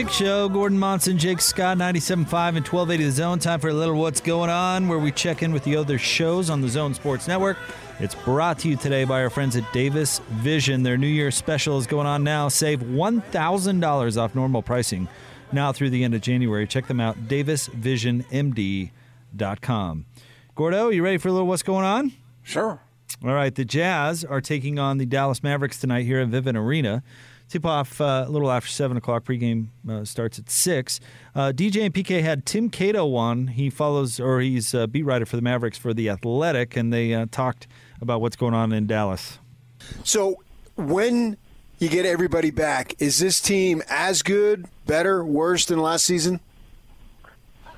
Big Show, Gordon Monson, Jake Scott, 97.5 and 1280 The Zone. Time for a little What's Going On, where we check in with the other shows on the Zone Sports Network. It's brought to you today by our friends at Davis Vision. Their New Year special is going on now. Save $1,000 off normal pricing now through the end of January. Check them out, davisvisionmd.com. Gordo, you ready for a little What's Going On? Sure. All right, the Jazz are taking on the Dallas Mavericks tonight here at Vivint Arena. Tip off uh, a little after 7 o'clock. Pregame uh, starts at 6. Uh, DJ and PK had Tim Cato on. He follows, or he's a beat writer for the Mavericks for The Athletic, and they uh, talked about what's going on in Dallas. So when you get everybody back, is this team as good, better, worse than last season?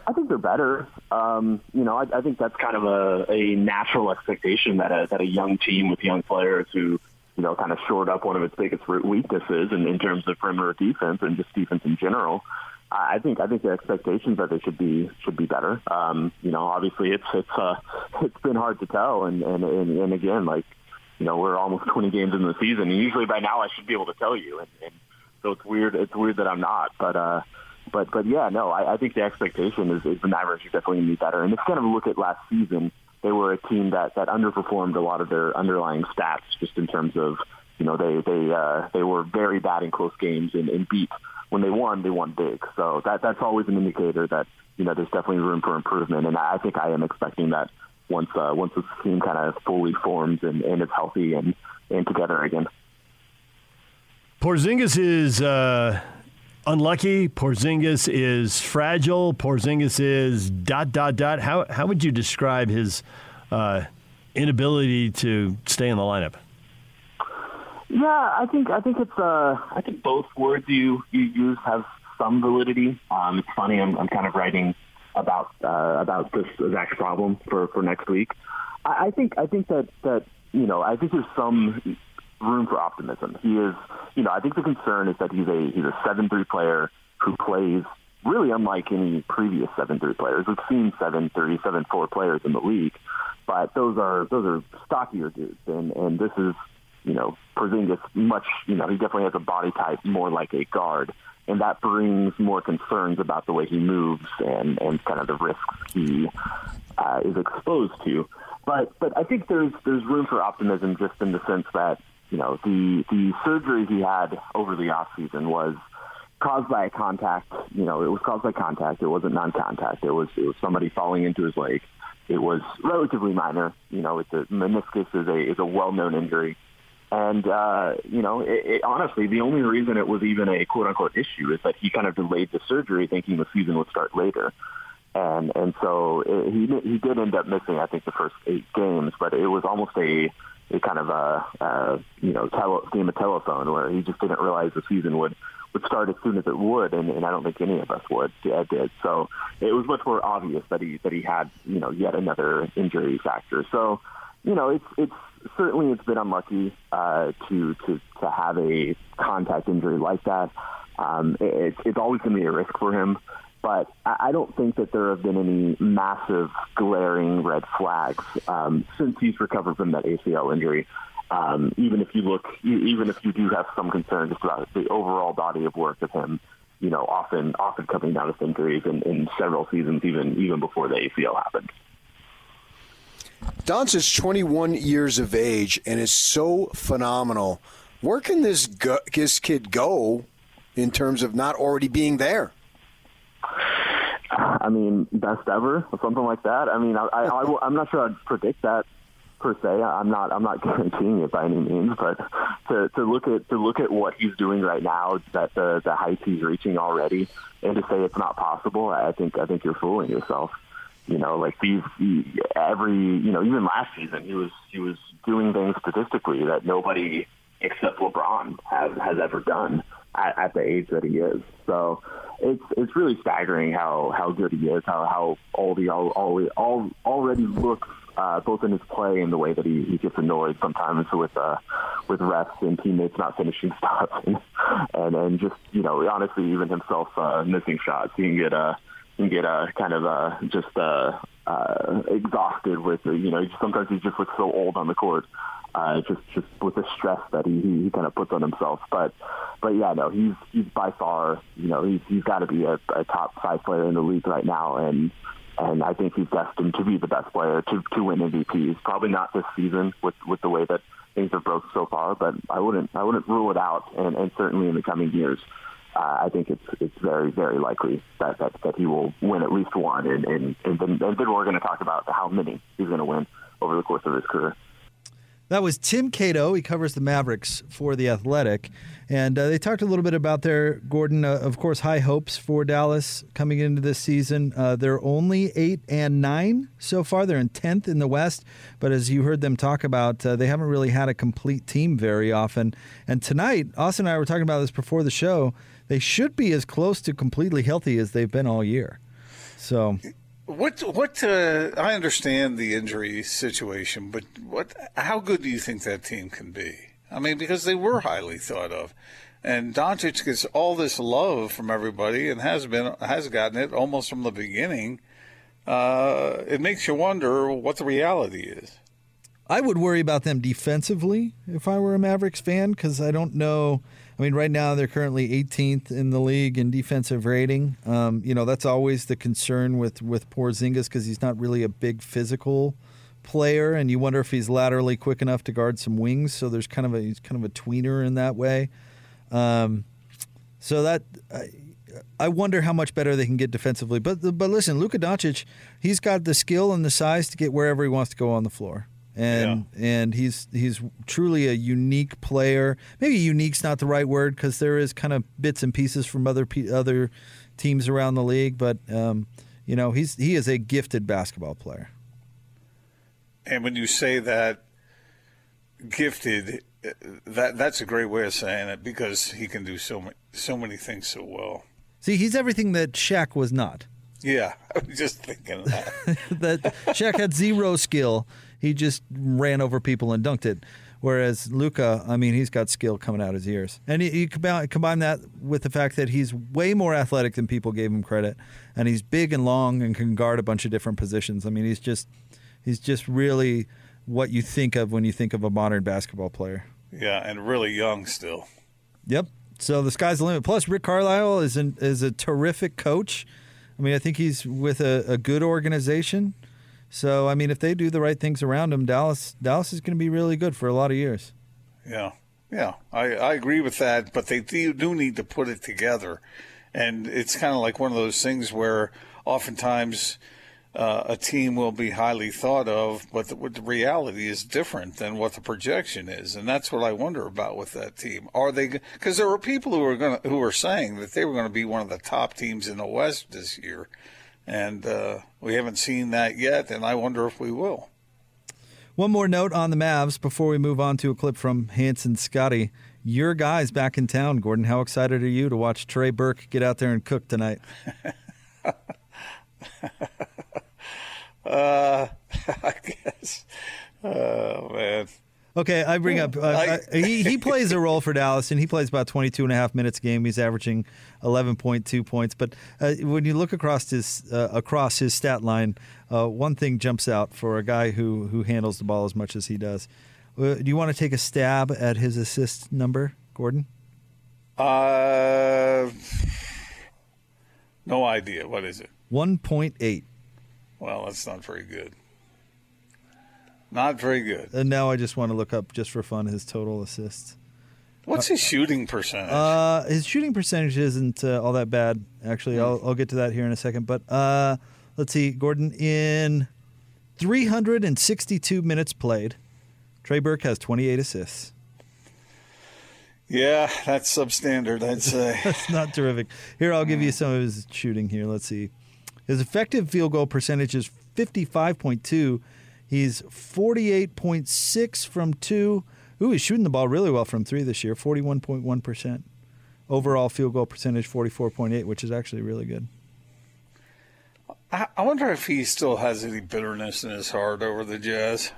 I think they're better. Um, you know, I, I think that's kind of a, a natural expectation that a, that a young team with young players who, you know, kind of shored up one of its biggest weaknesses in, in terms of perimeter defense and just defense in general. I think I think the expectations that they should be should be better. Um, you know, obviously it's it's uh, it's been hard to tell, and and and, and again, like you know, we're almost 20 games into the season, and usually by now I should be able to tell you, and, and so it's weird. It's weird that I'm not, but. uh but but yeah, no, I, I think the expectation is, is the Mavericks are definitely going to be better. And it's kind of look at last season. They were a team that that underperformed a lot of their underlying stats, just in terms of you know they they uh, they were very bad in close games and, and beat when they won they won big. So that that's always an indicator that you know there's definitely room for improvement. And I think I am expecting that once uh, once this team kind of fully forms and, and is healthy and and together again. Porzingis is uh, unlucky. Porzingis is fragile. Porzingis is dot dot dot. How how would you describe his uh, inability to stay in the lineup? Yeah, I think I think it's uh I think both words you you use have some validity. Um, it's funny. I'm I'm kind of writing about uh, about this exact problem for for next week. I, I think I think that that you know I think there's some room for optimism. He is, you know, I think the concern is that he's a he's a seven three player who plays really unlike any previous seven three players. We've seen seven three, seven four players in the league, but those are those are stockier dudes, and and this is, you know, Porzingis much, you know, he definitely has a body type more like a guard, and that brings more concerns about the way he moves and and kind of the risks he uh, is exposed to. But but I think there's there's room for optimism just in the sense that you know, the the surgery he had over the off season was caused by a contact. You know, it was caused by contact. It wasn't non-contact. It was it was somebody falling into his leg. It was relatively minor. You know, it's a meniscus is a is a well-known injury, and uh, you know, it, it, honestly, the only reason it was even a quote-unquote issue is that he kind of delayed the surgery, thinking the season would start later. And and so it, he he did end up missing, I think, the first eight games, but it was almost a kind of a, a you know tele, game of telephone where he just didn't realize the season would would start as soon as it would, and, and I don't think any of us would uh, did. So it was much more obvious that he that he had you know yet another injury factor. So you know it's it's certainly it's been unlucky uh, to to to have a contact injury like that. Um, it, it's it's always going to be a risk for him but I don't think that there have been any massive glaring red flags um, since he's recovered from that ACL injury. Um, even if you look, even if you do have some concern just about the overall body of work of him, you know, often often coming down with injuries in, in several seasons, even even before the ACL happened. Doncic 21 years of age and is so phenomenal. Where can this go, this kid go in terms of not already being there? I mean, best ever or something like that. I mean, I, I, I, am not sure I'd predict that per se. I'm not I'm not guaranteeing it by any means, but to, to look at to look at what he's doing right now, that the the heights he's reaching already, and to say it's not possible, I think I think you're fooling yourself. You know, like these every you know even last season he was he was doing things statistically that nobody except LeBron has has ever done at, at the age that he is. So it's it's really staggering how how good he is, how how old he all, all, all already looks. Uh, both in his play and the way that he, he gets annoyed sometimes with uh, with refs and teammates not finishing stuff, and, and and just you know honestly even himself uh, missing shots, he can get uh, can get uh, kind of uh, just uh, uh, exhausted with you know sometimes he just looks so old on the court uh, just just with the stress that he, he, kind of puts on himself. But but yeah, no, he's he's by far you know he's he's got to be a, a top five player in the league right now, and and I think he's destined to be the best player to to win MVPs. Probably not this season with with the way that things have broken so far, but I wouldn't I wouldn't rule it out, and, and certainly in the coming years. Uh, I think it's it's very very likely that, that, that he will win at least one, and and, and then, and then we're going to talk about how many he's going to win over the course of his career. That was Tim Cato. He covers the Mavericks for The Athletic. And uh, they talked a little bit about their, Gordon, uh, of course, high hopes for Dallas coming into this season. Uh, they're only 8 and 9 so far. They're in 10th in the West. But as you heard them talk about, uh, they haven't really had a complete team very often. And tonight, Austin and I were talking about this before the show. They should be as close to completely healthy as they've been all year. So what what uh, I understand the injury situation, but what how good do you think that team can be? I mean, because they were highly thought of, and Doncic gets all this love from everybody and has been has gotten it almost from the beginning. Uh, it makes you wonder what the reality is. I would worry about them defensively if I were a Mavericks fan because I don't know. I mean, right now they're currently 18th in the league in defensive rating. Um, you know, that's always the concern with with Porzingis because he's not really a big physical player, and you wonder if he's laterally quick enough to guard some wings. So there's kind of a he's kind of a tweener in that way. Um, so that I, I wonder how much better they can get defensively. But but listen, Luka Doncic, he's got the skill and the size to get wherever he wants to go on the floor and yeah. and he's he's truly a unique player. Maybe unique's not the right word because there is kind of bits and pieces from other other teams around the league, but um, you know he's he is a gifted basketball player. And when you say that gifted, that that's a great way of saying it because he can do so many so many things so well. See, he's everything that Shaq was not. Yeah, I was just thinking that. that Shaq had zero skill he just ran over people and dunked it. Whereas Luka, I mean, he's got skill coming out his ears, and you, combine, combine that with the fact that he's way more athletic than people gave him credit, and he's big and long and can guard a bunch of different positions. I mean, he's just he's just really what you think of when you think of a modern basketball player. Yeah, and really young still. Yep. So the sky's the limit. Plus, Rick Carlisle is an, is a terrific coach. I mean, I think he's with a, a good organization. So I mean, if they do the right things around him, Dallas Dallas is going to be really good for a lot of years. Yeah, yeah, I, I agree with that. But they do need to put it together, and it's kind of like one of those things where oftentimes. Uh, a team will be highly thought of, but the, the, reality is different than what the projection is, and that's what I wonder about with that team. Are they? Because there were people who were going who were saying that they were going to be one of the top teams in the West this year, and uh, we haven't seen that yet, and I wonder if we will. One more note on the Mavs before we move on to a clip from Hans and Scotty. Your guy's back in town, Gordon. How excited are you to watch Trey Burke get out there and cook tonight? uh, I guess. Oh, man. Okay, I bring up. Uh, I, he he plays a role for Dallas, and he plays about 22 and a half minutes a game. He's averaging 11.2 points. But uh, when you look across his uh, across his stat line, uh, one thing jumps out for a guy who who handles the ball as much as he does. Uh, do you want to take a stab at his assist number, Gordon? Uh, no idea. What is it? 1.8. Well, that's not very good. Not very good. And now I just want to look up just for fun his total assists. What's his shooting percentage? Uh, his shooting percentage isn't uh, all that bad, actually. I'll, I'll get to that here in a second. But uh, let's see, Gordon, in 362 minutes played, Trey Burke has 28 assists. Yeah, that's substandard, I'd say. that's not terrific. Here, I'll give you some of his shooting here. Let's see. His effective field goal percentage is 55.2 He's 48.6 from two. Ooh, he's shooting the ball really well from three this year, 41.1%. overall field goal percentage 44.8, which is actually really good. I, wonder if he still has any bitterness in his heart over the Jazz.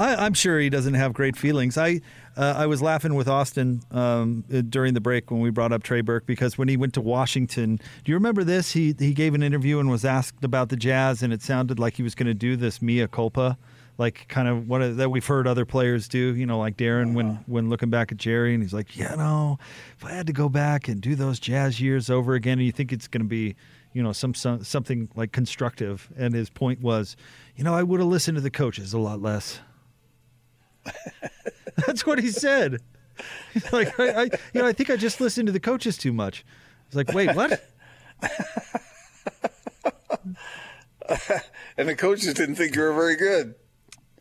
I, I'm sure he doesn't have great feelings. I uh, I was laughing with Austin um, uh, during the break when we brought up Trey Burke because when he went to Washington, do you remember this? He he gave an interview and was asked about the Jazz, and it sounded like he was going to do this mea culpa, like kind of what that we've heard other players do. You know, like Deron when when looking back at Jerry, and he's like, yeah, no, if I had to go back and do those Jazz years over again, and you think it's going to be you know some, some something like constructive and his point was you know i would have listened to the coaches a lot less that's what he said He's like I, I you know i think i just listened to the coaches too much it's like wait what And the coaches didn't think you were very good.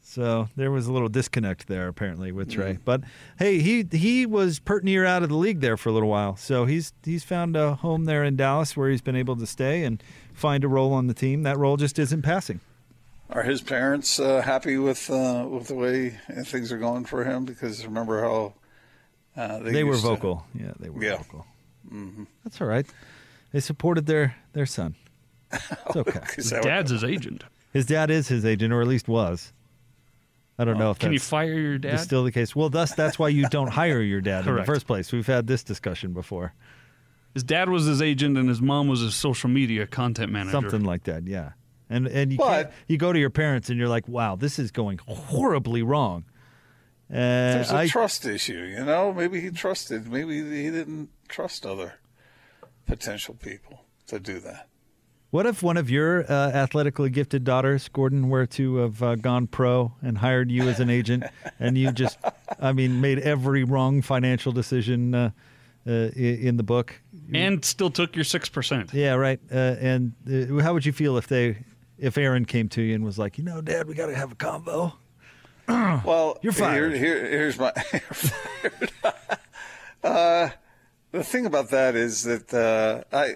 So there was a little disconnect there apparently with Trey. Mm-hmm. But hey, he he was pert near out of the league there for a little while. So he's he's found a home there in Dallas where he's been able to stay and find a role on the team. That role just isn't passing. Are his parents uh, happy with uh, with the way things are going for him? Because remember how uh, they, They were used to- vocal. Yeah, they were Yeah. vocal. That's all right. They supported their their son. It's okay. Is that what- Dad's his agent. His dad is his agent, or at least was. I don't know if Can you fire your is dad? still the case. Well, thus that's why you don't hire your dad in the first place. We've had this discussion before. his dad was his agent, and his mom was his social media content manager. Something like that, yeah. And and you But- you go to your parents and you're like, wow, this is going horribly wrong. Uh, There's a I, trust issue, you know. Maybe he trusted. Maybe he didn't trust other potential people to do that. what if one of your uh, athletically gifted daughters, Gordon, were to have uh, gone pro and hired you as an agent, and you just, I mean, made every wrong financial decision uh, uh, in the book? and still took your six percent. Yeah, right. Uh, and uh, how would you feel if they, if Aaron came to you and was like, you know, Dad, we got to have a combo? Well, You're fired. Here, here, here's my. fired. uh, the thing about that is that uh, I,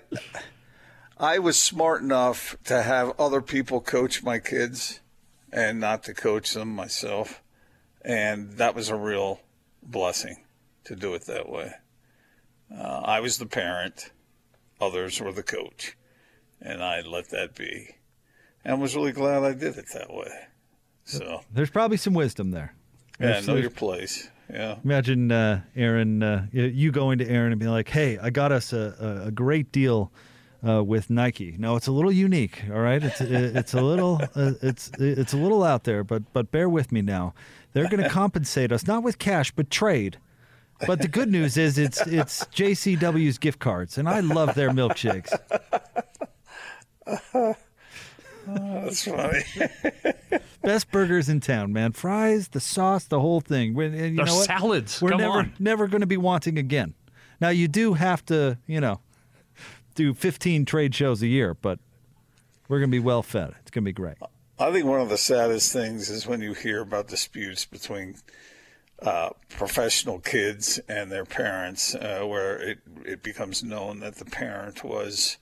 I was smart enough to have other people coach my kids, and not to coach them myself, and that was a real blessing to do it that way. Uh, I was the parent, others were the coach, and I let that be, and was really glad I did it that way. So. There's probably some wisdom there. Yeah, There's- know your place. Yeah. Imagine uh, Aaron, uh, you going to Aaron and being like, "Hey, I got us a, a, a great deal uh, with Nike. No, it's a little unique. All right, it's it's a little uh, it's it's a little out there, but but bear with me now. They're going to compensate us not with cash, but trade. But the good news is it's it's JCW's gift cards, and I love their milkshakes. That's funny. Best burgers in town, man. Fries, the sauce, the whole thing. We- and you know what? salads. We're Come never on. never going to be wanting again. Now you do have to, you know, do 15 trade shows a year, but we're going to be well fed. It's going to be great. I think one of the saddest things is when you hear about disputes between uh, professional kids and their parents, uh, where it, it becomes known that the parent was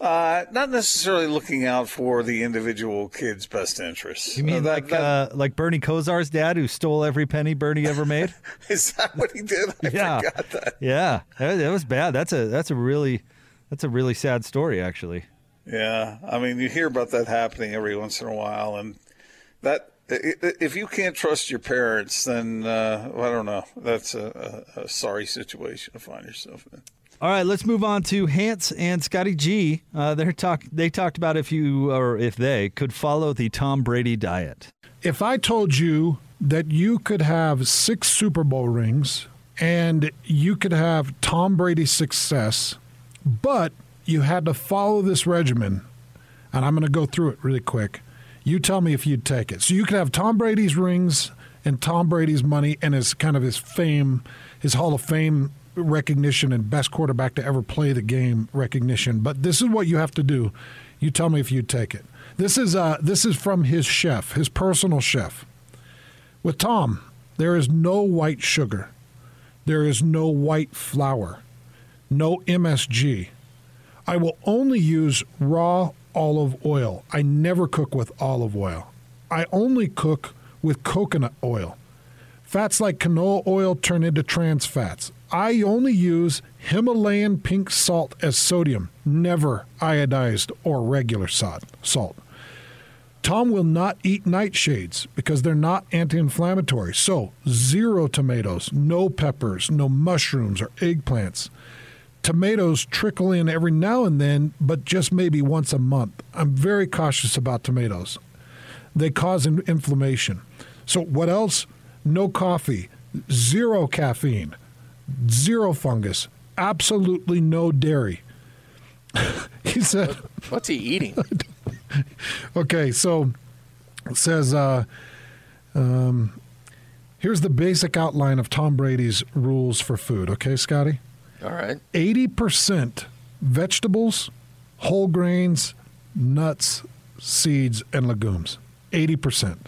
uh, not necessarily looking out for the individual kid's best interests. You mean Uh, that- like that- uh, like Bernie Kosar's dad who stole every penny Bernie ever made? is that what he did? I yeah, forgot that. yeah, that, that was bad. That's a that's a really that's a really sad story, actually. Yeah, I mean, you hear about that happening every once in a while, and that if you can't trust your parents, then uh, well, I don't know. That's a, a, a sorry situation to find yourself in. All right, let's move on to Hans and Scotty G. Uh, they talk. They talked about if you or if they could follow the Tom Brady diet. If I told you that you could have six Super Bowl rings and you could have Tom Brady's success, but you had to follow this regimen, and I'm going to go through it really quick. You tell me if you'd take it. So you could have Tom Brady's rings and Tom Brady's money and his kind of his fame, his Hall of Fame recognition and best quarterback to ever play the game recognition. But this is what you have to do. You tell me if you'd take it. This is uh, this is from his chef, his personal chef. With Tom, there is no white sugar. There is no white flour. No MSG. I will only use raw olive oil. I never cook with olive oil. I only cook with coconut oil. Fats like canola oil turn into trans fats. I only use Himalayan pink salt as sodium, never iodized or regular salt. Tom will not eat nightshades because they're not anti inflammatory. So, zero tomatoes, no peppers, no mushrooms or eggplants. Tomatoes trickle in every now and then, but just maybe once a month. I'm very cautious about tomatoes. They cause inflammation. So, what else? No coffee, zero caffeine, zero fungus, absolutely no dairy. he said, What's he eating? Okay, so it says, uh, um, here's the basic outline of Tom Brady's rules for food. Okay, Scotty? All right. 80% vegetables, whole grains, nuts, seeds, and legumes. 80%.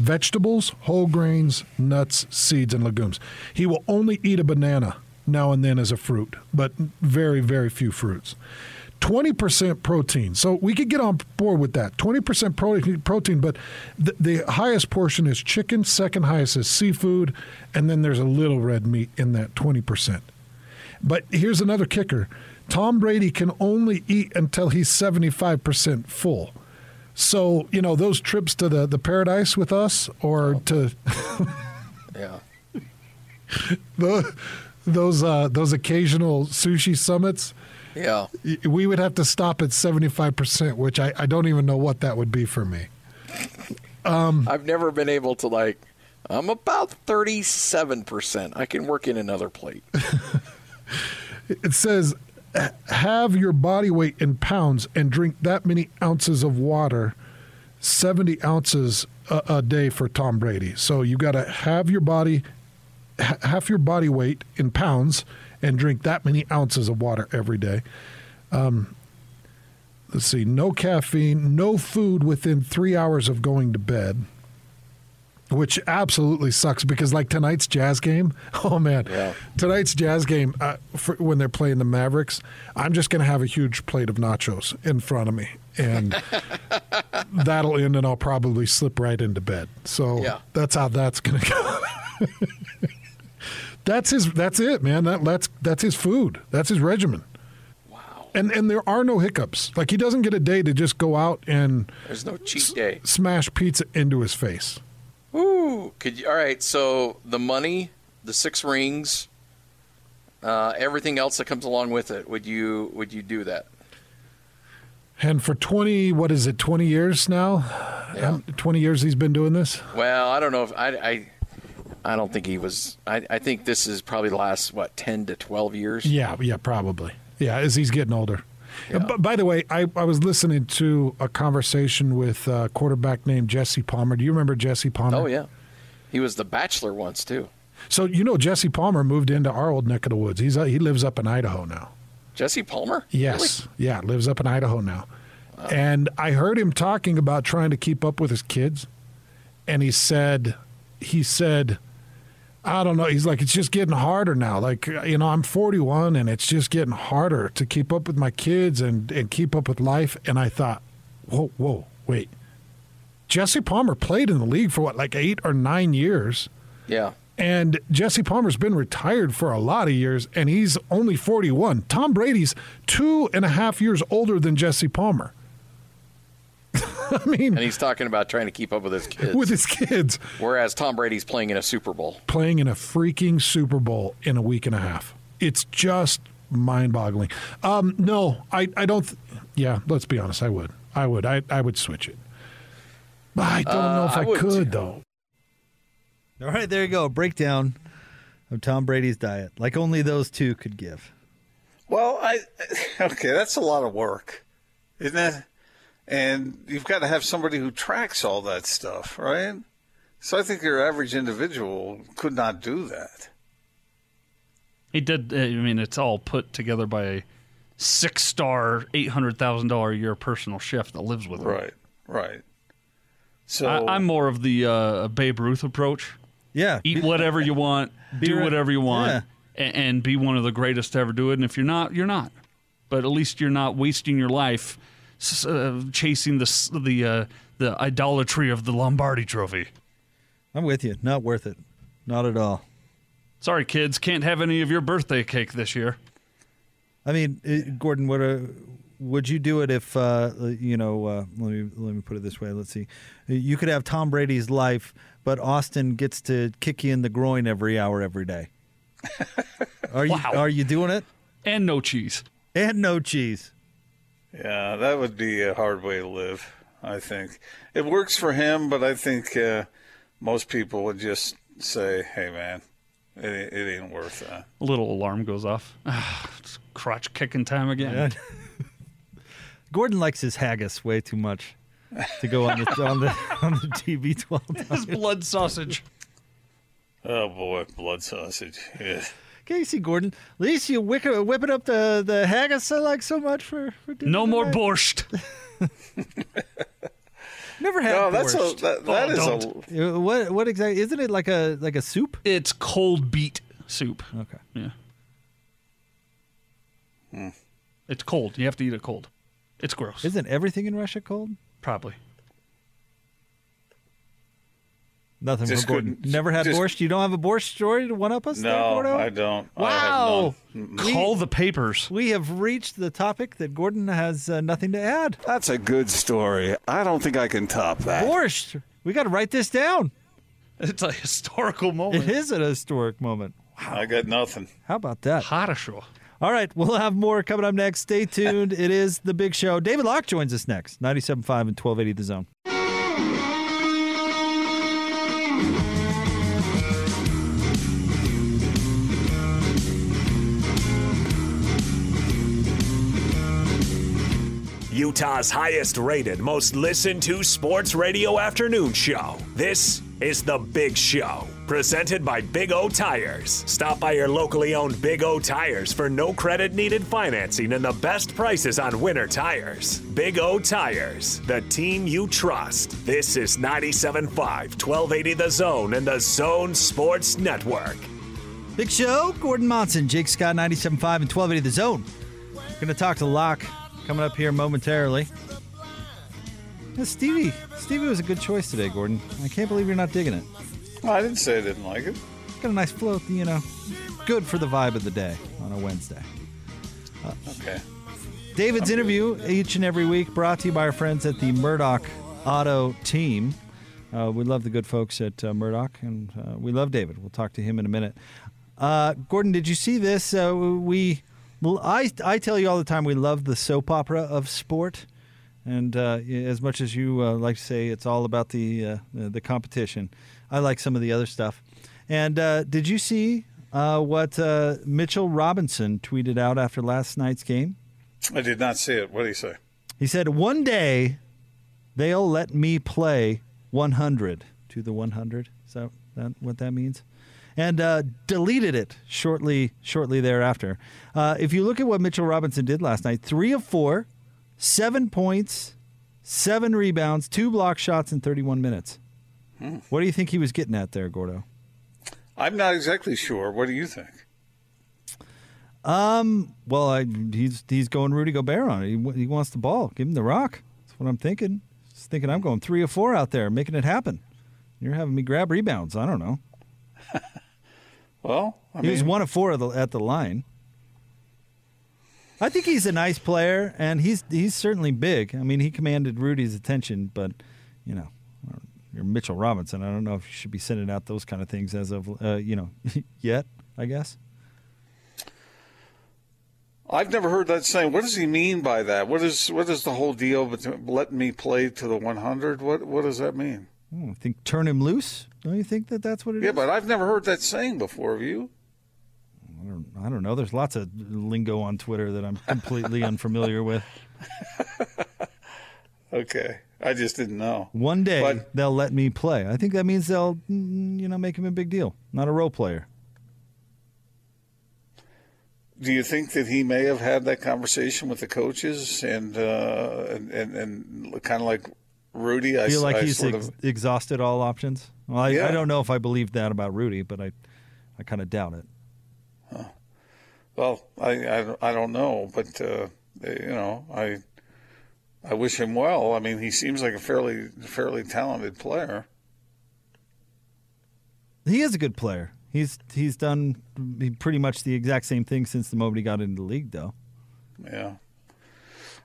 Vegetables, whole grains, nuts, seeds, and legumes. He will only eat a banana now and then as a fruit, but very, very few fruits. 20% protein. So we could get on board with that. 20% protein, protein but the, the highest portion is chicken, second highest is seafood, and then there's a little red meat in that 20%. But here's another kicker Tom Brady can only eat until he's 75% full. So, you know, those trips to the, the paradise with us or to Yeah. the, those uh, those occasional sushi summits, Yeah. we would have to stop at 75%, which I, I don't even know what that would be for me. Um, I've never been able to like. I'm about thirty-seven percent. I can work in another plate. It says, "Ha- have your body weight in pounds and drink that many ounces of water, 70 ounces a, a day for Tom Brady. So you got to have your body, ha- half your body weight in pounds and drink that many ounces of water every day. Um, let's see, no caffeine, no food within three hours of going to bed. Which absolutely sucks because, like tonight's Jazz game, oh man, Yeah. tonight's Jazz game uh, for, when they're playing the Mavericks, I'm just going to have a huge plate of nachos in front of me, and that'll end, and I'll probably slip right into bed. So Yeah. that's how that's going to go. that's his. That's it, man. That, that's that's his food. That's his regimen. Wow. And and there are no hiccups. Like he doesn't get a day to just go out and There's no cheat day. smash pizza into his face. Ooh. Could you? All right. So the money, the six rings, uh, everything else that comes along with it. Would you? Would you do that? And for 20, what is it, 20 years now? Yeah. Um, 20 years he's been doing this? Well, I don't know if I. I I don't think he was. I, I think this is probably the last what ten to twelve years. Yeah, yeah, probably. Yeah, as he's getting older. Uh, b- by the way, I, I was listening to a conversation with a quarterback named Jesse Palmer. Do you remember Jesse Palmer? Oh yeah, he was the Bachelor once too. So you know Jesse Palmer moved into our old neck of the woods. He's uh, he lives up in Idaho now. Jesse Palmer. Yes, yeah, lives up in Idaho now. And I heard him talking about trying to keep up with his kids, and he said, he said, I don't know. He's like, it's just getting harder now. Like, you know, I'm 41, and it's just getting harder to keep up with my kids and and keep up with life. And I thought, whoa, whoa, wait. Jesse Palmer played in the league for what, like eight or nine years. Yeah. And Jesse Palmer's been retired for a lot of years, and he's only 41. Tom Brady's two and a half years older than Jesse Palmer. I mean, And he's talking about trying to keep up with his kids. with his kids Whereas Tom Brady's playing in a Super Bowl. playing in a freaking Super Bowl in a week and a half. It's just mind boggling. Um, no, I, I don't. Th- yeah, let's be honest. I would. I would. I, I would switch it. But I don't know if Uh, I I, could, too. though. All right, there you go. Breakdown of Tom Brady's diet, like only those two could give. Well, I okay, that's a lot of work, isn't it? And you've got to have somebody who tracks all that stuff, right? So I think your average individual could not do that. He did. uh, I mean, it's all put together by a six-star, eight hundred thousand dollar a year personal chef that lives with him. Right, right. So I, I'm more of the uh, Babe Ruth approach. Yeah. Eat whatever you want, do right- whatever you want, Yeah. a- and be one of the greatest to ever do it. And if you're not, you're not. But at least you're not wasting your life s- uh, chasing the the uh, the idolatry of the Lombardi Trophy. I'm with you. Not worth it. Not at all. Sorry, kids, can't have any of your birthday cake this year. I mean, uh, Gordon, what uh, would you do it if uh, you know? Uh, let me let me put it this way. Let's see. You could have Tom Brady's life, but Austin gets to kick you in the groin every hour, every day. Are you Wow. are you doing it? And no cheese. And no cheese. Yeah, that would be a hard way to live. I think it works for him, but I think uh, most people would just say, "Hey, man, it, ain't- it ain't worth that." A little alarm goes off. it's crotch kicking time again. Gordon likes his haggis way too much to go on the on the on the TB12 His blood sausage. Oh boy, blood sausage. Yeah. Okay, you see, Gordon. At least you wick, whipping up the, the haggis I like so much for, for dinner No more tonight. borscht. Never had No, that's a borscht. that, that Oh, is don't. a Uh, What what exactly? Isn't it like a like a soup? It's cold beet soup. Okay. Yeah. Hmm. It's cold. You have to eat it cold. It's gross. Isn't everything in Russia cold? Probably. Nothing Just from Gordon. couldn't- Never had just- borscht. You don't have a borscht story to one up us? there, no. Gordo? I don't. I Wow. have none. Mm-mm. We- Call the papers. We have reached the topic that Gordon has uh, nothing to add. That's a good story. I don't think I can top that. Borscht. We got to write this down. It's a historical It moment. is an historic moment. I got nothing. How about that? Хорошо. All right, we'll have more coming up next. Stay tuned. it is the big show. David Locke joins us next. 97.5 and 1280 The Zone. Utah's highest rated, most listened to sports radio afternoon show. This is The Big Show, presented by Big O Tires. Stop by your locally owned Big O Tires for no credit needed financing and the best prices on winter tires. Big O Tires, the team you trust. This is 97.5, 1280 The Zone and the Zone Sports Network. Big show. Gordon Monson, Jake Scott, 97.5 and 1280 The Zone. Going to talk to Locke coming up here momentarily. Yeah, Stevie. Stevie was a good choice today, Gordon. I can't believe you're not digging it. I didn't say I didn't like it. Got a nice flow, you know. Good for the vibe of the day on a Wednesday. Okay. David's interview each and every week brought to you by our friends at the Murdock Auto Team. Uh, we love the good folks at uh, Murdock, and uh, we love David. We'll talk to him in a minute. Uh, Gordon, did you see this? Uh, we, well, I, I tell you all the time, we love the soap opera of sport, and uh, as much as you uh, like to say, it's all about the uh, the competition. I like some of the other stuff. And uh, did you see uh, what uh, Mitchell Robinson tweeted out after last night's game? I did not see it. What did he say? He said, "One day they'll let me play 100 to the 100." Is that, that what that means? And uh, deleted it shortly shortly thereafter. Uh, if you look at what Mitchell Robinson did last night, three of four, seven points, seven rebounds, two block shots in 31 minutes. What do you think he was getting at there, Gordo? I'm not exactly sure. What do you think? Um, well, I, he's he's going Rudy Gobert on it. He, he wants the ball. Give him the rock. That's what I'm thinking. Just thinking I'm going three or four out there, making it happen. You're having me grab rebounds. I don't know. Well, I he was one of four at the, at the line. I think he's a nice player, and he's he's certainly big. I mean, he commanded Rudy's attention, but you know, you're Mitchell Robinson. I don't know if you should be sending out those kind of things as of uh, you know yet. I guess. I've never heard that saying. What does he mean by that? What is what is the whole deal between letting me play to the 100? What what does that mean? I think turn him loose. Don't you think that that's what it is? Yeah, but I've never heard that saying before. Have you? I don't, I don't know. There's lots of lingo on Twitter that I'm completely unfamiliar with. Okay, I just didn't know. One day But- they'll let me play. I think that means they'll, mm, you know, make him a big deal. Not a role player. Do you think that he may have had that conversation with the coaches and uh, and, and and kind of like Rudy? I Feel like I he's sort ex- of, exhausted all options. Well, I, I don't know if I believe that about Rudy, but I, I kind of doubt it. well, I, I I don't know, but uh, you know, I I wish him well. I mean, he seems like a fairly fairly talented player. He is a good player. He's he's done pretty much the exact same thing since the moment he got into the league, though. Yeah.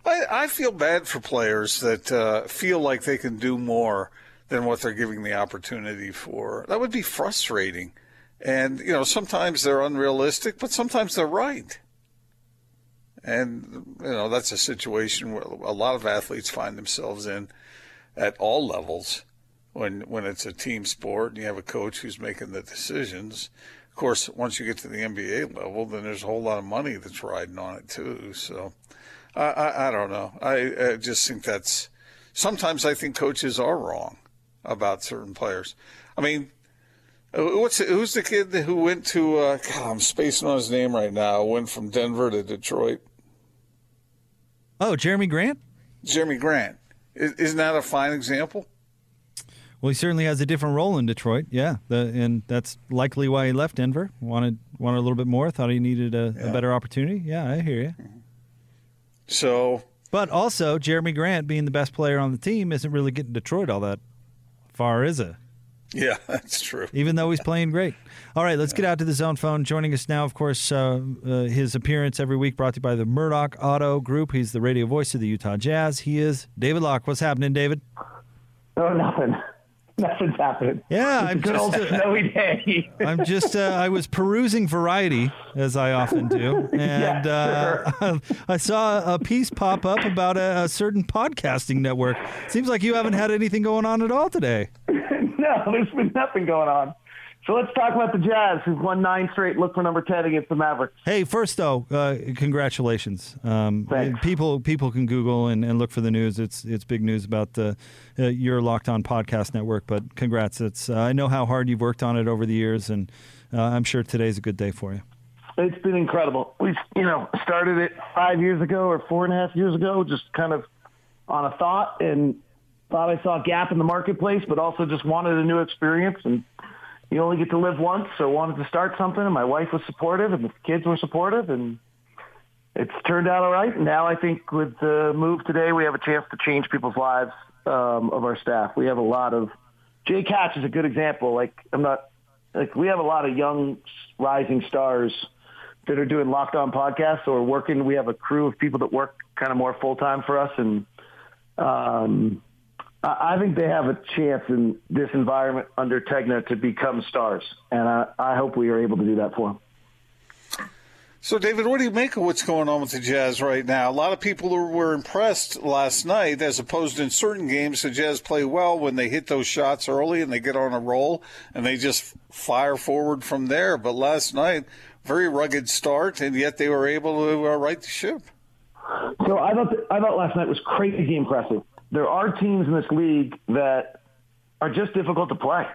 I, I feel bad for players that uh, feel like they can do more than what they're giving the opportunity for. That would be frustrating. And, you know, sometimes they're unrealistic, but sometimes they're right. And, you know, that's a situation where a lot of athletes find themselves in at all levels when when it's a team sport and you have a coach who's making the decisions. Of course, once you get to the NBA level, then there's a whole lot of money that's riding on it too. So, I I, I don't know. I, I just think that's sometimes I think coaches are wrong about certain players. I mean, what's who's the kid who went to? Uh, God, I'm spacing on his name right now. Went from Denver to Detroit. Oh, Jerami Grant. Jerami Grant. Isn't that a fine example? Well, he certainly has a different role in Detroit. Yeah, the, and that's likely why he left Denver. wanted wanted a little bit more. Thought he needed a, yeah. a better opportunity. Yeah, I hear you. So, but also Jerami Grant being the best player on the team isn't really getting Detroit all that far, is it? Yeah, that's true. Even though he's playing great. All right, let's get out to the zone phone. Joining us now, of course, uh, uh, his appearance every week brought to you by the Murdock Auto Group. He's the radio voice of the Utah Jazz. He is David Locke. What's happening, David? Oh, nothing. Nothing's happening. Yeah, I'm good just old snowy day. I'm just. Uh, I was perusing Variety as I often do, and yeah, sure. uh, I saw a piece pop up about a, a, certain podcasting network. Seems like you haven't had anything going on at all today. no, there's been nothing going on. So let's talk about the Jazz, who've won nine straight. Look for number ten against the Mavericks. Hey, first though, uh, congratulations. Um, people people can Google and, and, look for the news. It's it's big news about the uh, your Locked On Podcast Network. But congrats! It's uh, I know how hard you've worked on it over the years, and uh, I'm sure today's a good day for you. It's been incredible. We you know started it five years ago or four and a half years ago, just kind of on a thought and thought I saw a gap in the marketplace, but also just wanted a new experience and you only get to live once, so wanted to start something. And my wife was supportive, and the kids were supportive, and it's turned out all right. Now I think with the move today, we have a chance to change people's lives um, of our staff. We have a lot of Jake Hatch is a good example. Like I'm not like we have a lot of young rising stars that are doing locked on podcasts or working. We have a crew of people that work kind of more full time for us, and um, I think they have a chance in this environment under Tegna to become stars, and I, I hope we are able to do that for them. So, David, what do you make of what's going on with the Jazz right now? A lot of people were impressed last night, as opposed to in certain games, the Jazz play well when they hit those shots early and they get on a roll and they just fire forward from there. But last night, very rugged start, and yet they were able to uh, right the ship. So I thought I thought last night was crazy impressive there are teams in this league that are just difficult to play.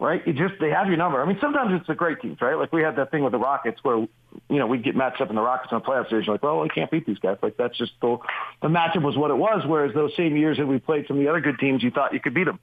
Right? You just they have your number. I mean, sometimes it's the great teams, right? Like we had that thing with the Rockets where you know we'd get matched up in the Rockets in the playoff series. You're like, well, we can't beat these guys. Like that's just the the matchup was what it was. Whereas those same years that we played some of the other good teams, you thought you could beat them.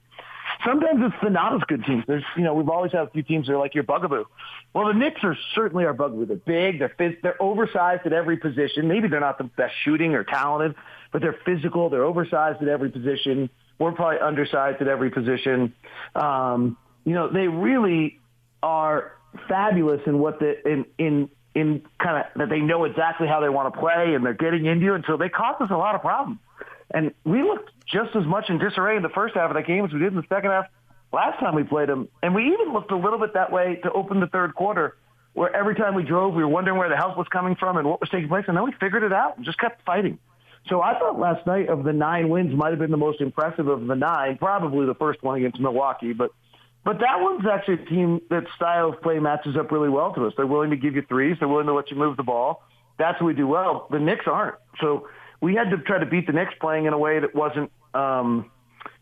Sometimes it's the not as good teams. There's, you know, we've always had a few teams that are like your bugaboo. Well, the Knicks are certainly our bugaboo. They're big. They're phys- they're oversized at every position. Maybe they're not the best shooting or talented, but they're physical. They're oversized at every position. We're probably undersized at every position. Um, you know, they really are fabulous in what the in in in kind of that they know exactly how they want to play and they're getting into it. And so they cause us a lot of problems. And we looked just as much in disarray in the first half of that game as we did in the second half last time we played them. And we even looked a little bit that way to open the third quarter, where every time we drove, we were wondering where the help was coming from and what was taking place. And then we figured it out and just kept fighting. So I thought last night of the nine wins might have been the most impressive of the nine, probably the first one against Milwaukee, but but that one's actually a team that style of play matches up really well to us. They're willing to give you threes. They're willing to let you move the ball. That's what we do well. The Knicks aren't. So we had to try to beat the Knicks playing in a way that wasn't um,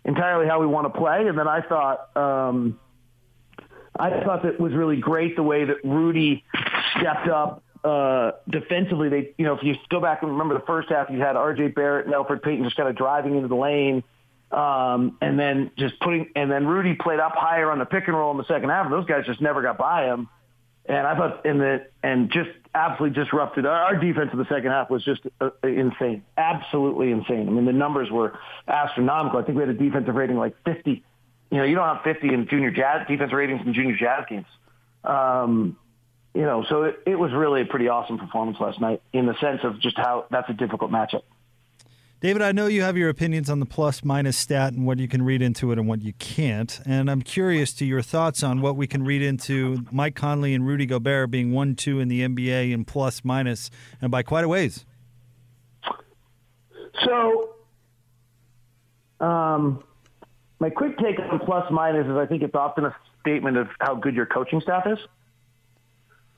entirely how we want to play. And then I thought um, I thought that was really great the way that Rudy stepped up uh, defensively, they, you know, if you go back and remember the first half, you had R.J. Barrett and Elfrid Payton just kind of driving into the lane, um, and then just putting, and then Rudy played up higher on the pick and roll in the second half, and those guys just never got by him. And I thought in the and just absolutely disrupted. our, Our defense in the second half was just uh, insane, absolutely insane. I mean, the numbers were astronomical. I think we had a defensive rating like 50. You know, you don't have 50 in junior jazz defense ratings in junior jazz games. Um, you know, so it, it was really a pretty awesome performance last night in the sense of just how that's a difficult matchup. David, I know you have your opinions on the plus minus stat and what you can read into it and what you can't. And I'm curious to your thoughts on what we can read into Mike Conley and Rudy Gobert being 1 2 in the NBA in plus minus and by quite a ways. So, um, my quick take on plus minus is I think it's often a statement of how good your coaching staff is,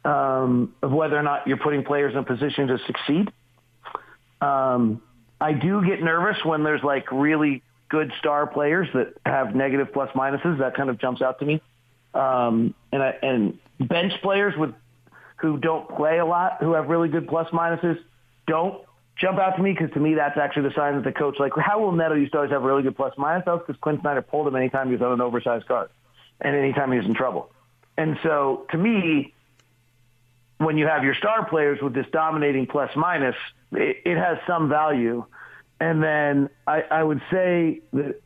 um, of whether or not you're putting players in a position to succeed. Um, I do get nervous when there's like really good star players that have negative plus minuses. That kind of jumps out to me. Um, and I, and bench players with who don't play a lot, who have really good plus minuses, don't jump out to me because to me that's actually the sign that the coach like how Raul Neto used to always have really good plus minus? That's because Quin Snyder pulled him anytime he was on an oversized guard and anytime he was in trouble. And so to me, when you have your star players with this dominating plus minus, it, it has some value. And then I, I would say that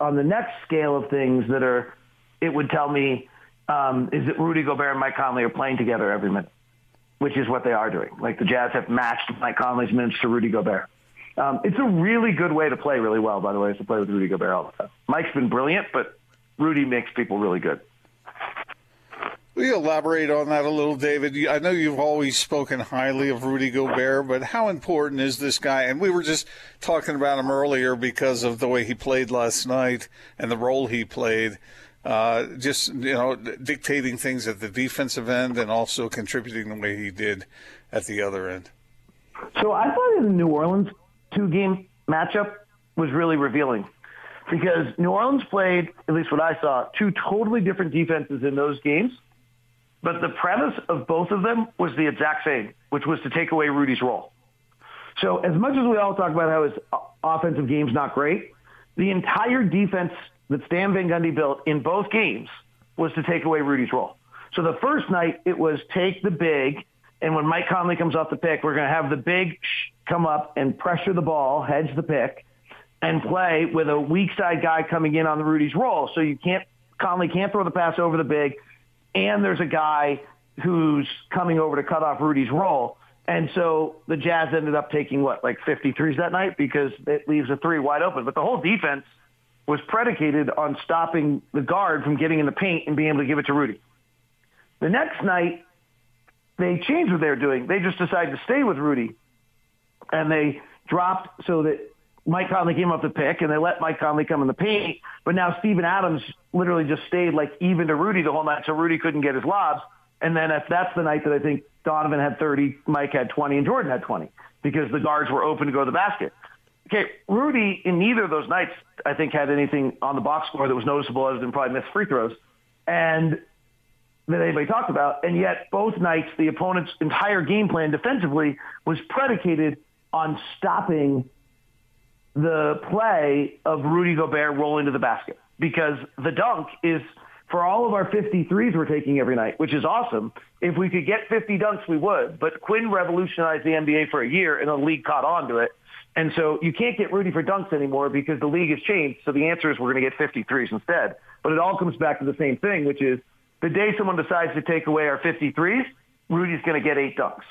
on the next scale of things that are, it would tell me um, is that Rudy Gobert and Mike Conley are playing together every minute, which is what they are doing. Like the Jazz have matched Mike Conley's minutes to Rudy Gobert. Um, it's a really good way to play really well, by the way, is to play with Rudy Gobert all the time. Mike's been brilliant, but Rudy makes people really good. Will you elaborate on that a little, David? I know you've always spoken highly of Rudy Gobert, but how important is this guy? And we were just talking about him earlier because of the way he played last night and the role he played. Uh, just you know, dictating things at the defensive end and also contributing the way he did at the other end. So I thought the New Orleans two-game matchup was really revealing because New Orleans played, at least what I saw, two totally different defenses in those games. But the premise of both of them was the exact same, which was to take away Rudy's role. So as much as we all talk about how his uh, offensive game's not great, the entire defense that Stan Van Gundy built in both games was to take away Rudy's role. So the first night it was take the big, and when Mike Conley comes off the pick, we're going to have the big come up and pressure the ball, hedge the pick, and play with a weak side guy coming in on the Rudy's role. So you can't Conley can't throw the pass over the big and there's a guy who's coming over to cut off Rudy's role. And so the Jazz ended up taking what, like 53s that night because it leaves a three wide open. But the whole defense was predicated on stopping the guard from getting in the paint and being able to give it to Rudy. The next night, they changed what they were doing. They just decided to stay with Rudy. And they dropped so that Mike Conley came up the pick, and they let Mike Conley come in the paint. But now Steven Adams literally just stayed like even to Rudy the whole night, so Rudy couldn't get his lobs. And then if that's the night that I think Donovan had 30, Mike had 20, and Jordan had 20 because the guards were open to go to the basket. Okay, Rudy in neither of those nights I think had anything on the box score that was noticeable other than probably missed free throws, and that anybody talked about. And yet both nights the opponent's entire game plan defensively was predicated on stopping the play of Rudy Gobert rolling to the basket because the dunk is for all of our 53s we're taking every night, which is awesome. If we could get 50 dunks, we would. But Quin revolutionized the NBA for a year, and the league caught on to it. And so you can't get Rudy for dunks anymore because the league has changed. So the answer is we're going to get 53s instead. But it all comes back to the same thing, which is the day someone decides to take away our 53s, Rudy's going to get eight dunks.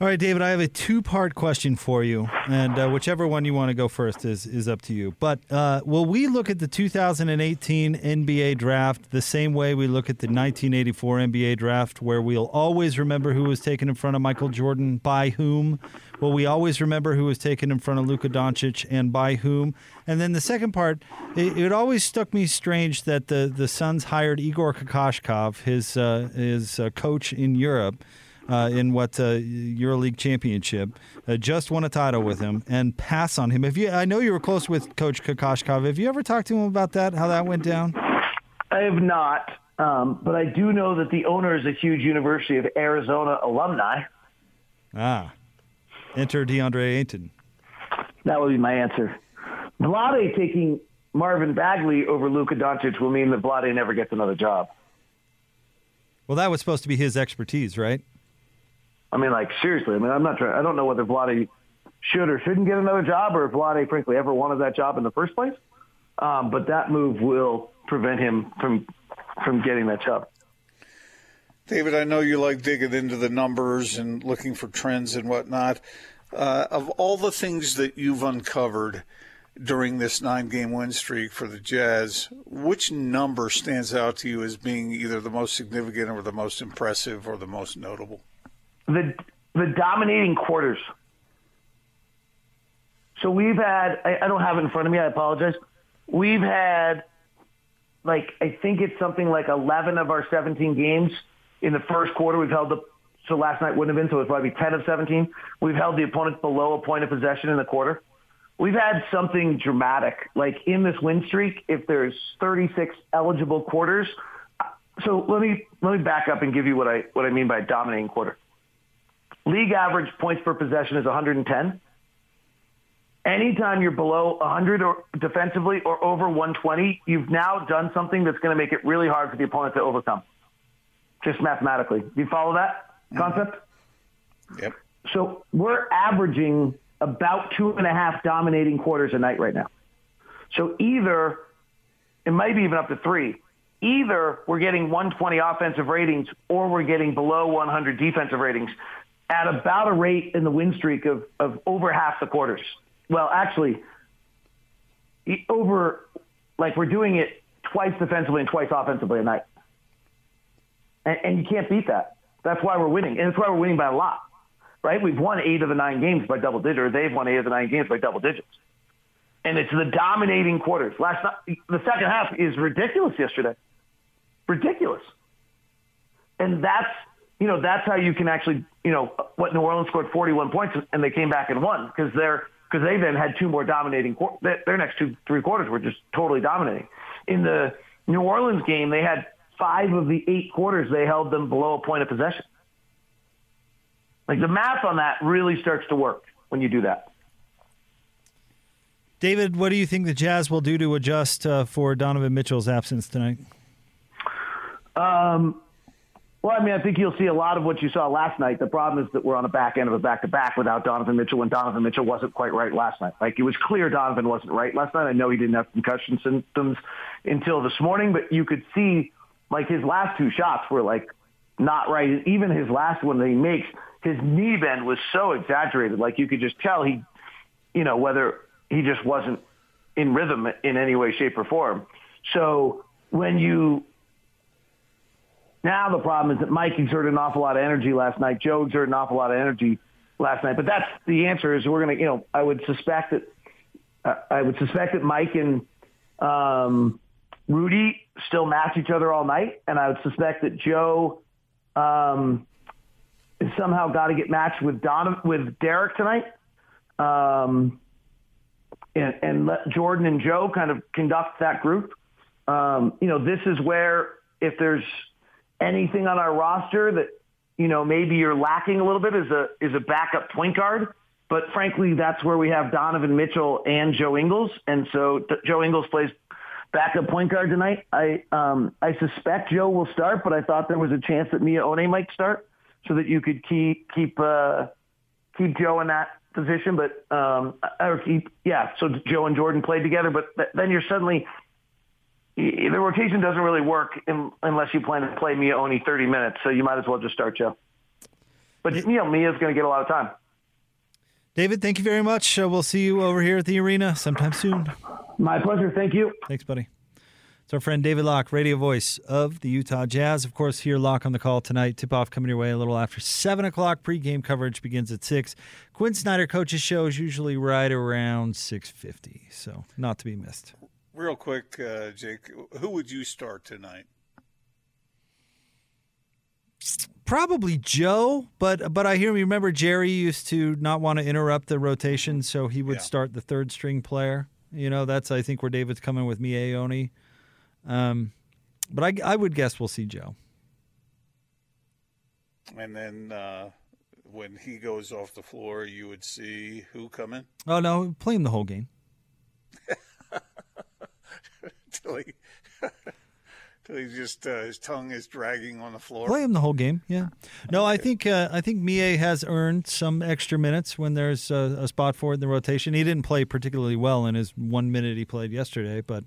All right, David, I have a two part question for you, and uh, whichever one you want to go first is, is up to you. But uh, will we look at the 2018 NBA draft the same way we look at the 1984 NBA draft, where we'll always remember who was taken in front of Michael Jordan by whom? Will we always remember who was taken in front of Luka Doncic and by whom? And then the second part, it, it always struck me strange that the, the Suns hired Igor Kokoshkov, his, uh, his uh, coach in Europe uh, in what uh, EuroLeague championship, uh, just won a title with him, and pass on him. Have you? I know you were close with Coach Kokoshkov. Have you ever talked to him about that? How that went down? I have not, um, but I do know that the owner is a huge University of Arizona alumni. Ah, enter DeAndre Ayton. That would be my answer. Vlade taking Marvin Bagley over Luka Doncic will mean that Vlade never gets another job. Well, that was supposed to be his expertise, right? I mean, like seriously. I mean, I'm not trying. I don't know whether Vlade should or shouldn't get another job, or if Vlade, frankly, ever wanted that job in the first place. Um, but that move will prevent him from from getting that job. David, I know you like digging into the numbers and looking for trends and whatnot. Uh, of all the things that you've uncovered during this nine game win streak for the Jazz, which number stands out to you as being either the most significant or the most impressive or the most notable? The the dominating quarters. So we've had I, I don't have it in front of me, I apologize. We've had like I think it's something like eleven of our seventeen games in the first quarter we've held the so last night wouldn't have been, so it's probably 10 of 17. We've held the opponent below a point of possession in the quarter. We've had something dramatic, like in this win streak, if there's 36 eligible quarters. Uh, so let me let me back up and give you what I what I mean by dominating quarter. League average points per possession is 110. Anytime you're below 100 or defensively or over 120, you've now done something that's going to make it really hard for the opponent to overcome. Just mathematically. Do you follow that? concept? Mm-hmm. Yep. So we're averaging about two and a half dominating quarters a night right now. So either, it might be even up to three, either we're getting 120 offensive ratings or we're getting below 100 defensive ratings at about a rate in the win streak of, of over half the quarters. Well, actually, over, like we're doing it twice defensively and twice offensively a night. And, and you can't beat that. That's why we're winning, and that's why we're winning by a lot, right? We've won eight of the nine games by double digits, or they've won eight of the nine games by double digits, and it's the dominating quarters. Last night, the second half is ridiculous yesterday, ridiculous, and that's you know that's how you can actually you know what New Orleans scored 41 points and they came back and won because they're because they then had two more dominating quarters. their next two three quarters were just totally dominating. In the New Orleans game, they had five of the eight quarters they held them below a point of possession. Like the math on that really starts to work when you do that. David, what do you think the Jazz will do to adjust uh, for Donovan Mitchell's absence tonight? Um, well, I mean, I think you'll see a lot of what you saw last night. The problem is that we're on the back end of a back-to-back without Donovan Mitchell and Donovan Mitchell wasn't quite right last night. Like, it was clear Donovan wasn't right last night. I know he didn't have concussion symptoms until this morning, but you could see like his last two shots were like not right. Even his last one that he makes, his knee bend was so exaggerated. Like you could just tell he, you know, whether he just wasn't in rhythm in any way, shape, or form. So when you now the problem is that Mike exerted an awful lot of energy last night. Joe exerted an awful lot of energy last night. But that's the answer is we're going to, you know, I would suspect that uh, I would suspect that Mike and um, Rudy still match each other all night, and I would suspect that Joe um, somehow got to get matched with Don with Derrick tonight, um, and, and let Jordan and Joe kind of conduct that group. Um, you know, this is where if there's anything on our roster that you know maybe you're lacking a little bit is a is a backup point guard. But frankly, that's where we have Donovan Mitchell and Joe Ingles, and so Joe Ingles plays backup point guard tonight. I um, I suspect Joe will start, but I thought there was a chance that Miye Oni might start, so that you could keep keep uh, keep Joe in that position. But um, or keep yeah, so Joe and Jordan played together. But th- then you're suddenly the rotation doesn't really work in, unless you plan to play Miye only 30 minutes. So you might as well just start Joe. But you know Miye's going to get a lot of time. David, thank you very much. Uh, we'll see you over hear at the arena sometime soon. My pleasure. Thank you. Thanks, buddy. It's our friend David Locke, radio voice of the Utah Jazz. Of course, here Locke on the call tonight. Tip off coming your way a little after 7 o'clock. Pre-game coverage begins at 6. Quin Snyder coaches show is usually right around 6.50, so not to be missed. Real quick, uh, Jake, who would you start tonight? Probably Joe, but but I hear me remember Jerry used to not want to interrupt the rotation, so he would yeah. start the third string player. You know, that's I think where David's coming with Miye Oni. Um, but I, I would guess we'll see Joe. And then uh, when he goes off the floor, you would see who come in? Oh no, play him the whole game. Till he, till he just uh, his tongue is dragging on the floor. Play him the whole game. Yeah. No, I think uh, I think Miye has earned some extra minutes when there's a, a, spot for it in the rotation. He didn't play particularly well in his one minute he played yesterday, but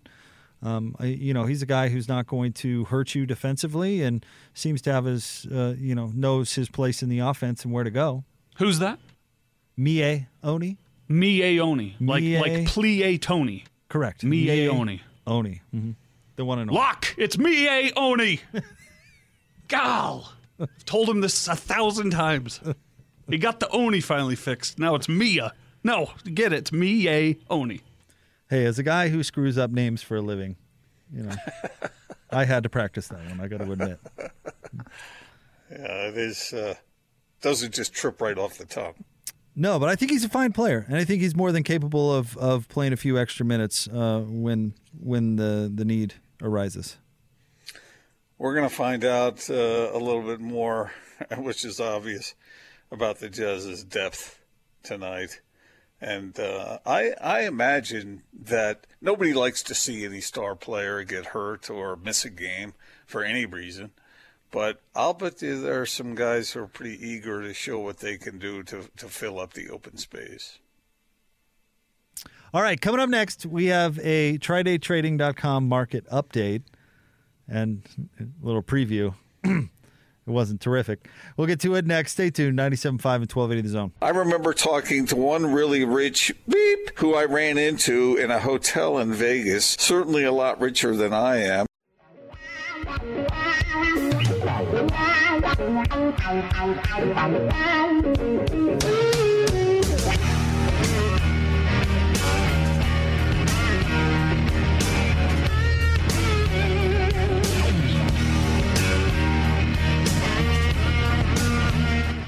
Um, I, you know, he's a guy who's not going to hurt you defensively, and seems to have his, uh, you know, knows his place in the offense and where to go. Who's that? Miye Oni, Miye Oni. Like Mie- like Plie Tony. correct. Miye Oni. Oni, hmm the one and only. Locke! It's Miye Oni! Gal! I've told him this a thousand times. He got the Oni finally fixed. Now it's Mia. No, get it. It's Miye Oni. Hey, as a guy who screws up names for a living, you know, I had to practice that one. I got to admit. Yeah, it is. Uh, doesn't just trip right off the top. No, but I think he's a fine player, and I think he's more than capable of, of playing a few extra minutes uh, when when the, the need arises. We're going to find out uh, a little bit more, which is obvious, about the Jazz's depth tonight. And uh, I, I imagine that nobody likes to see any star player get hurt or miss a game for any reason. But I'll bet you there are some guys who are pretty eager to show what they can do to, to fill up the open space. All right, coming up next, we have a TryDayTrading.com market update and a little preview. it wasn't terrific. We'll get to it next. Stay tuned. 97.5 and 1280 The Zone. I remember talking to one really rich beep who I ran into in a hotel in Vegas, certainly a lot richer than I am.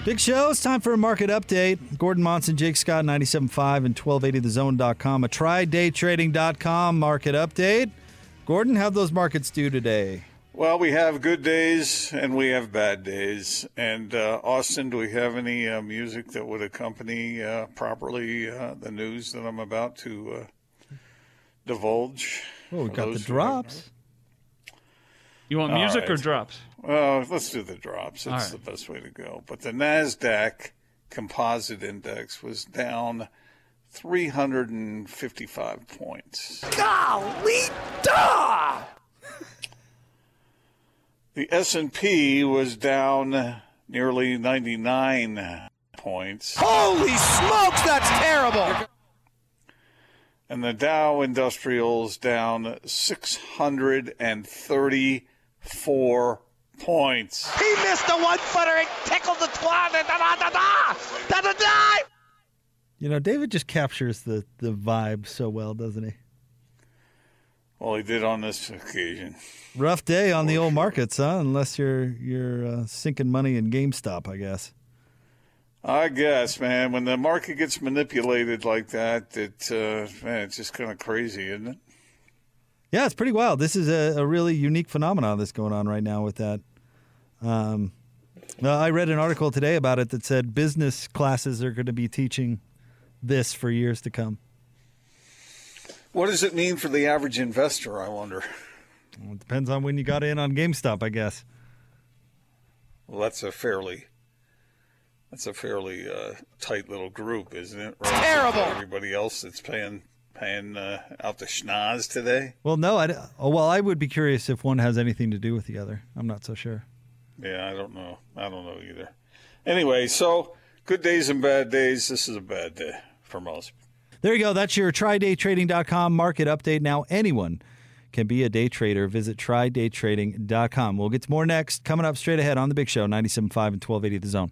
Big show. It's time for a market update. Gordon Monson, Jake Scott, 97.5 and 1280thezone.com. A trydaytrading.com market update. Gordon, how'd those markets do today? Well, we have good days and we have bad days. And uh, Austin, do we have any uh, music that would accompany uh, properly uh, the news that I'm about to uh, divulge? Oh, we For got the those who don't drops. You want All music or drops? Well, let's do the drops. That's All the best way to go. But the NASDAQ composite index was down 355 points. Golly, duh! The S&P was down nearly 99 points. Holy smokes, that's terrible! And the Dow Industrials down 634 points. He missed the one footer and tickled the twat. Da da da da da da da. You know, David just captures the, the vibe so well, doesn't he? Well, he did on this occasion. Rough day on the old markets, huh? Unless you're you're uh, sinking money in GameStop, I guess. I guess, man, when the market gets manipulated like that, it uh, man, it's just kind of crazy, isn't it? Yeah, it's pretty wild. This is a, a really unique phenomenon that's going on right now with that. Um, well, I read an article today about it that said business classes are going to be teaching this for years to come. What does it mean for the average investor? I wonder. Well, it depends on when you got in on GameStop, I guess. Well, that's a fairly that's a fairly uh, tight little group, isn't it? Right? terrible. Everybody else that's paying paying uh, out the schnoz today. Well, no, I, oh, well, I would be curious if one has anything to do with the other. I'm not so sure. Yeah, I don't know. I don't know either. Anyway, so good days and bad days. This is a bad day for most. There you go. That's your trydaytrading.com market update. Now, anyone can be a day trader. Visit trydaytrading.com. We'll get to more next. Coming up straight ahead on the big show, 97.5 and 1280 The Zone.